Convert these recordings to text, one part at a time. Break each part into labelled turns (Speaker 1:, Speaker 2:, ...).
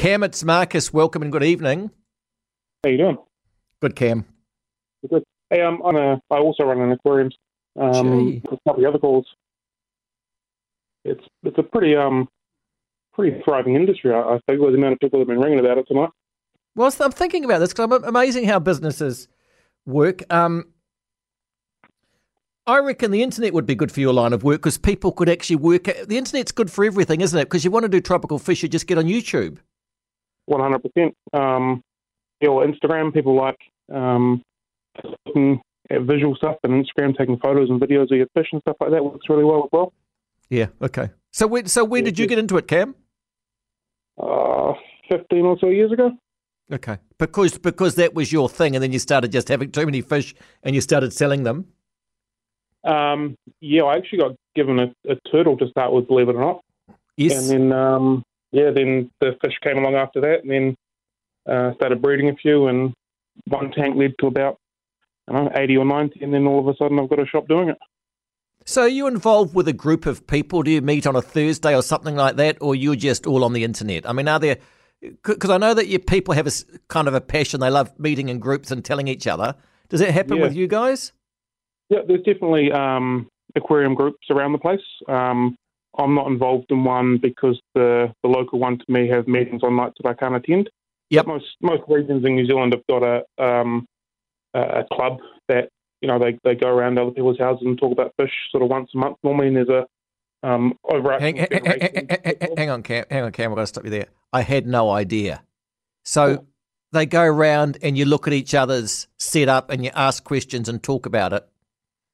Speaker 1: Cam, it's Marcus. Welcome and good evening.
Speaker 2: How you doing?
Speaker 1: Good, Cam.
Speaker 2: Good. Hey, um, I'm a, I also run an aquarium. Um, a couple of other calls. It's it's a pretty um pretty thriving industry. I, I think with the amount of people that have been ringing about it tonight.
Speaker 1: Well, I'm thinking about this because I'm amazing how businesses work. Um, I reckon the internet would be good for your line of work because people could actually work. The internet's good for everything, isn't it? Because you want to do tropical fish, you just get on YouTube.
Speaker 2: One hundred percent. Um, your Instagram people like um looking at visual stuff and Instagram taking photos and videos of your fish and stuff like that works really well as well.
Speaker 1: Yeah. Okay. So when so when did you get into it, Cam?
Speaker 2: Uh, fifteen or so years ago.
Speaker 1: Okay. Because because that was your thing, and then you started just having too many fish, and you started selling them.
Speaker 2: Um, yeah, I actually got given a, a turtle to start with, believe it or not.
Speaker 1: Yes.
Speaker 2: And then, um, yeah, then the fish came along after that, and then uh, started breeding a few, and one tank led to about I don't know, 80 or 90, and then all of a sudden I've got a shop doing it.
Speaker 1: So are you involved with a group of people? Do you meet on a Thursday or something like that, or you're just all on the internet? I mean, are there? Because I know that you people have a kind of a passion. They love meeting in groups and telling each other. Does that happen
Speaker 2: Yeah.
Speaker 1: with you guys?
Speaker 2: Yeah, there's definitely um, aquarium groups around the place. Um, I'm not involved in one because the, the local one to me have meetings on nights that I can't attend.
Speaker 1: Yep.
Speaker 2: Most most regions in New Zealand have got a um, a club that you know they, they go around other people's houses and talk about fish sort of once a month normally, and there's a um, overarching.
Speaker 1: Hang, hang, hang, hang- on, Cam. Hang on, Cam. I've got to stop you there. I had no idea. So they go around and you look at each other's setup and you ask questions and talk about it.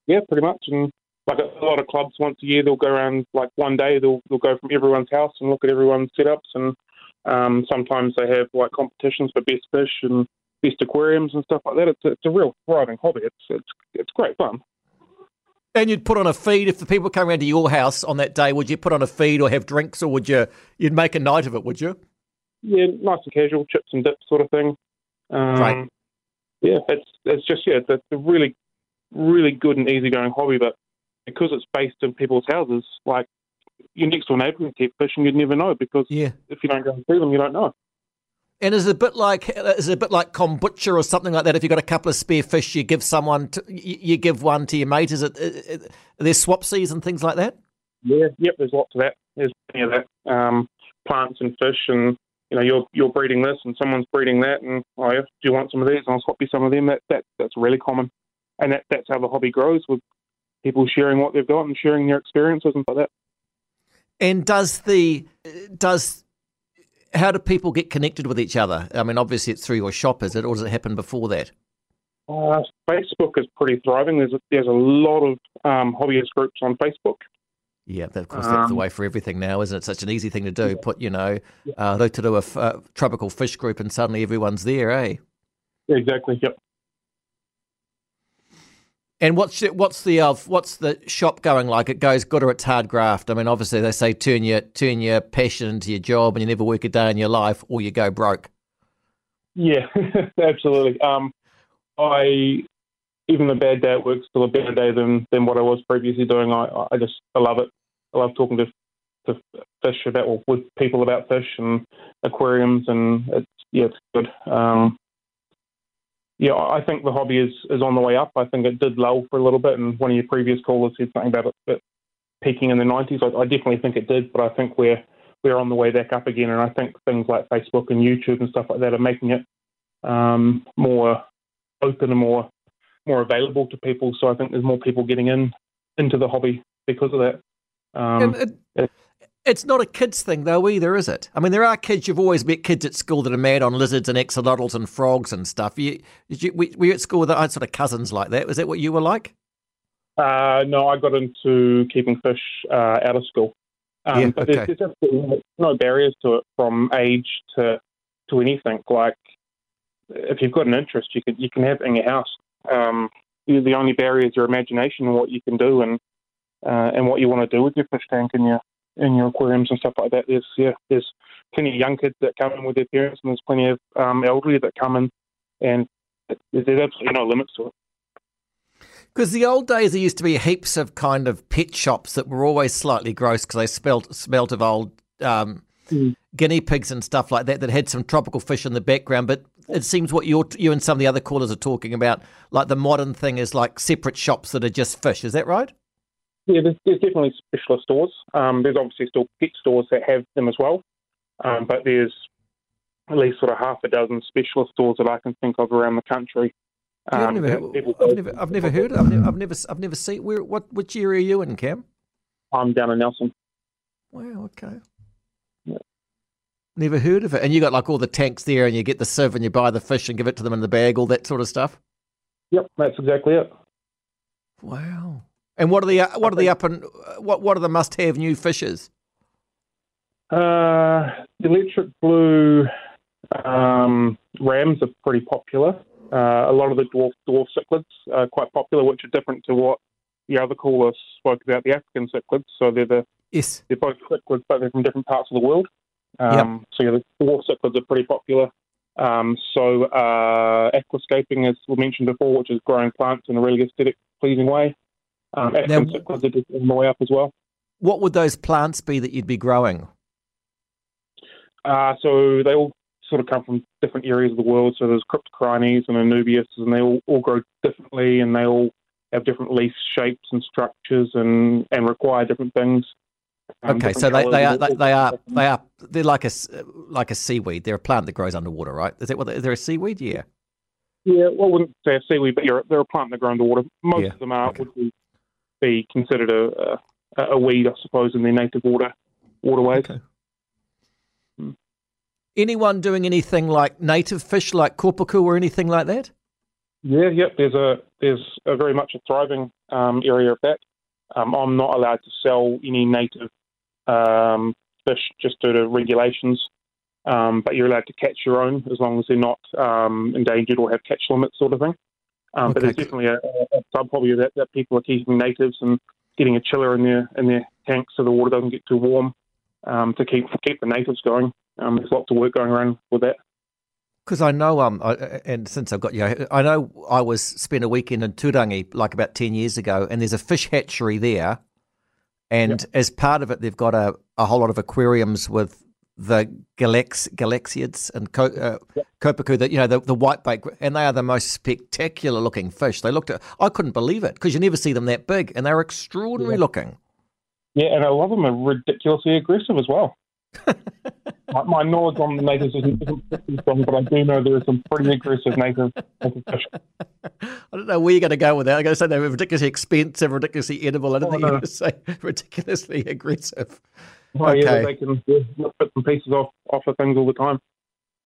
Speaker 2: Yeah, pretty much. And like a, a lot of clubs, once a year they'll go around. Like one day they'll they'll go from everyone's house and look at everyone's setups, and um, sometimes they have like competitions for best fish and best aquariums and stuff like that. It's a, it's a real thriving hobby. It's it's it's great fun.
Speaker 1: And you'd put on a feed if the people came around to your house on that day. Would you put on a feed or have drinks, or would you you'd make a night of it? Would you?
Speaker 2: Yeah, nice and casual, chips and dips sort of thing. Um,
Speaker 1: Right.
Speaker 2: Yeah, it's it's just yeah, it's, it's a really really good and easygoing hobby, but because it's based in people's houses, like your next door neighbour can keep fish and you'd never know because
Speaker 1: Yeah.
Speaker 2: if you don't go and see them, you don't know.
Speaker 1: And is it a bit like is it a bit like kombucha or something like that? If you've got a couple of spare fish, you give someone to, you give one to your mate. Is it? Are there swapsies and things like that?
Speaker 2: Yeah, yep. There's lots of that. There's plenty of that. Um, plants and fish, and you know, you're you're breeding this, and someone's breeding that, and oh, yeah, do you want some of these? And I'll swap you some of them. That that that's really common, and that that's how the hobby grows with people sharing what they've got and sharing their experiences and stuff like that.
Speaker 1: And does the does how do people get connected with each other? I mean, obviously it's through your shop, is it, or does it happen before that?
Speaker 2: Uh, Facebook is pretty thriving. There's a, there's a lot of um, hobbyist groups on Facebook.
Speaker 1: Yeah, of course that's the
Speaker 2: Um,
Speaker 1: way for everything now, isn't it? Such an easy thing to do. Put you know, uh, to do a f- uh, tropical fish group, and suddenly everyone's there, eh?
Speaker 2: Exactly. Yep.
Speaker 1: And what's what's the uh, what's the shop going like? It goes good or it's hard graft. I mean, obviously they say turn your turn your passion into your job, and you never work a day in your life, or you go broke.
Speaker 2: Yeah, absolutely. Um, I even the bad day at work still a better day than, than what I was previously doing. I, I just I love it. I love talking to to fish about or with people about fish and aquariums, and it's yeah, it's good. Um, yeah, I think the hobby is, is on the way up. I think it did lull for a little bit, and one of your previous callers said something about it, it peaking in the 90s. I, I definitely think it did, but I think we're we're on the way back up again, and I think things like Facebook and YouTube and stuff like that are making it um, more open and more more available to people. So I think there's more people getting in into the hobby because of that. Um,
Speaker 1: And it,
Speaker 2: yeah.
Speaker 1: It's not a kids thing though either, is it? I mean, there are kids. You've always met kids at school that are mad on lizards and axolotls and frogs and stuff. You, did you, were were you at school with sort of cousins like that? Was that what you were like?
Speaker 2: uh, no, I got into keeping fish uh, out of school. Um,
Speaker 1: Yeah,
Speaker 2: but
Speaker 1: okay.
Speaker 2: there's, there's no barriers to it from age to to anything. Like if you've got an interest, you can you can have it in your house. Um, the the only barrier is your imagination and what you can do and uh, and what you want to do with your fish tank and your and your aquariums and stuff like that. There's yeah, there's plenty of young kids that come in with their parents, and there's plenty of um, elderly that come in, and there's absolutely no limits to it.
Speaker 1: Because the old days, there used to be heaps of kind of pet shops that were always slightly gross because they smelt smelt of old um, mm. guinea pigs and stuff like that that had some tropical fish in the background. But it seems what you you and some of the other callers are talking about, like the modern thing, is like separate shops that are just fish. Is that right?
Speaker 2: Yeah, there's, there's definitely specialist stores. Um, there's obviously still pet stores that have them as well, um, but there's at least sort of half a dozen specialist stores that I can think of around the country.
Speaker 1: Um, I've, never, I've, never, I've never heard. I've never, I've never, I've never seen. Where? What? Which area are you in, Cam?
Speaker 2: I'm down in Nelson.
Speaker 1: Wow. Okay. Yeah. Never heard of it. And you got like all the tanks there, and you get the sieve, and you buy the fish and give it to them in the bag, all that sort of stuff.
Speaker 2: Yep, that's exactly it.
Speaker 1: Wow. And what are the what are the up and what what are the must have new fishes?
Speaker 2: Uh, electric blue um, rams are pretty popular. Uh, a lot of the dwarf dwarf cichlids are quite popular, which are different to what the other caller spoke about the African cichlids. So they're the
Speaker 1: yes,
Speaker 2: they're both cichlids, but they're from different parts of the world. Um, yep. So yeah, the dwarf cichlids are pretty popular. Um, so uh, aquascaping, as we mentioned before, which is growing plants in a really aesthetic, pleasing way. Um, now, cichlids are just on the way up as well.
Speaker 1: What would those plants be that you'd be growing?
Speaker 2: Uh, so they all sort of come from different areas of the world. So there's cryptocorynes and anubias, and they all, all grow differently, and they all have different leaf shapes and structures, and, and require different things.
Speaker 1: Um, okay, so they, they are they, they, are they are they're like a like a seaweed. They're a plant that grows underwater, right? Is that what? Is there a seaweed? Yeah.
Speaker 2: Yeah, well, I wouldn't say a seaweed, but they're, they're a plant that grows underwater. Most yeah. of them are okay. would be, be considered a, a, a weed, I suppose, in their native water waterways. Okay.
Speaker 1: Anyone doing anything like native fish, like kokopu or anything like that?
Speaker 2: Yeah, yep. There's a there's a very much a thriving um, area of that. Um, I'm not allowed to sell any native um, fish just due to regulations, um, but you're allowed to catch your own as long as they're not um, endangered or have catch limits, sort of thing. Um, okay. But there's definitely a, a sub hobby that, that people are keeping natives and getting a chiller in their in their tanks so the water doesn't get too warm to keep keep the natives going. Um, there's lots of work going around with that.
Speaker 1: Because I know, um, I, and since I've got you, I know I was spent a weekend in Turangi like about ten years ago, and there's a fish hatchery there, and yep. as part of it, they've got a, a whole lot of aquariums with the galax galaxiids and co, uh, yep. that you know the, the whitebait, and they are the most spectacular looking fish. They looked at, I couldn't believe it because you never see them that big, and they're extraordinary yeah. looking.
Speaker 2: Yeah, and a lot of them are ridiculously aggressive as well my, my, knowledge on the natives isn't, isn't strong, but I do know there are some pretty aggressive native, fish.
Speaker 1: I don't know where you're going to go with that. I'm going to say they're ridiculously expensive, ridiculously edible. I don't oh, think no. you're going to say ridiculously aggressive.
Speaker 2: Oh, okay. yeah, they can yeah, put some pieces off, off of things all the time.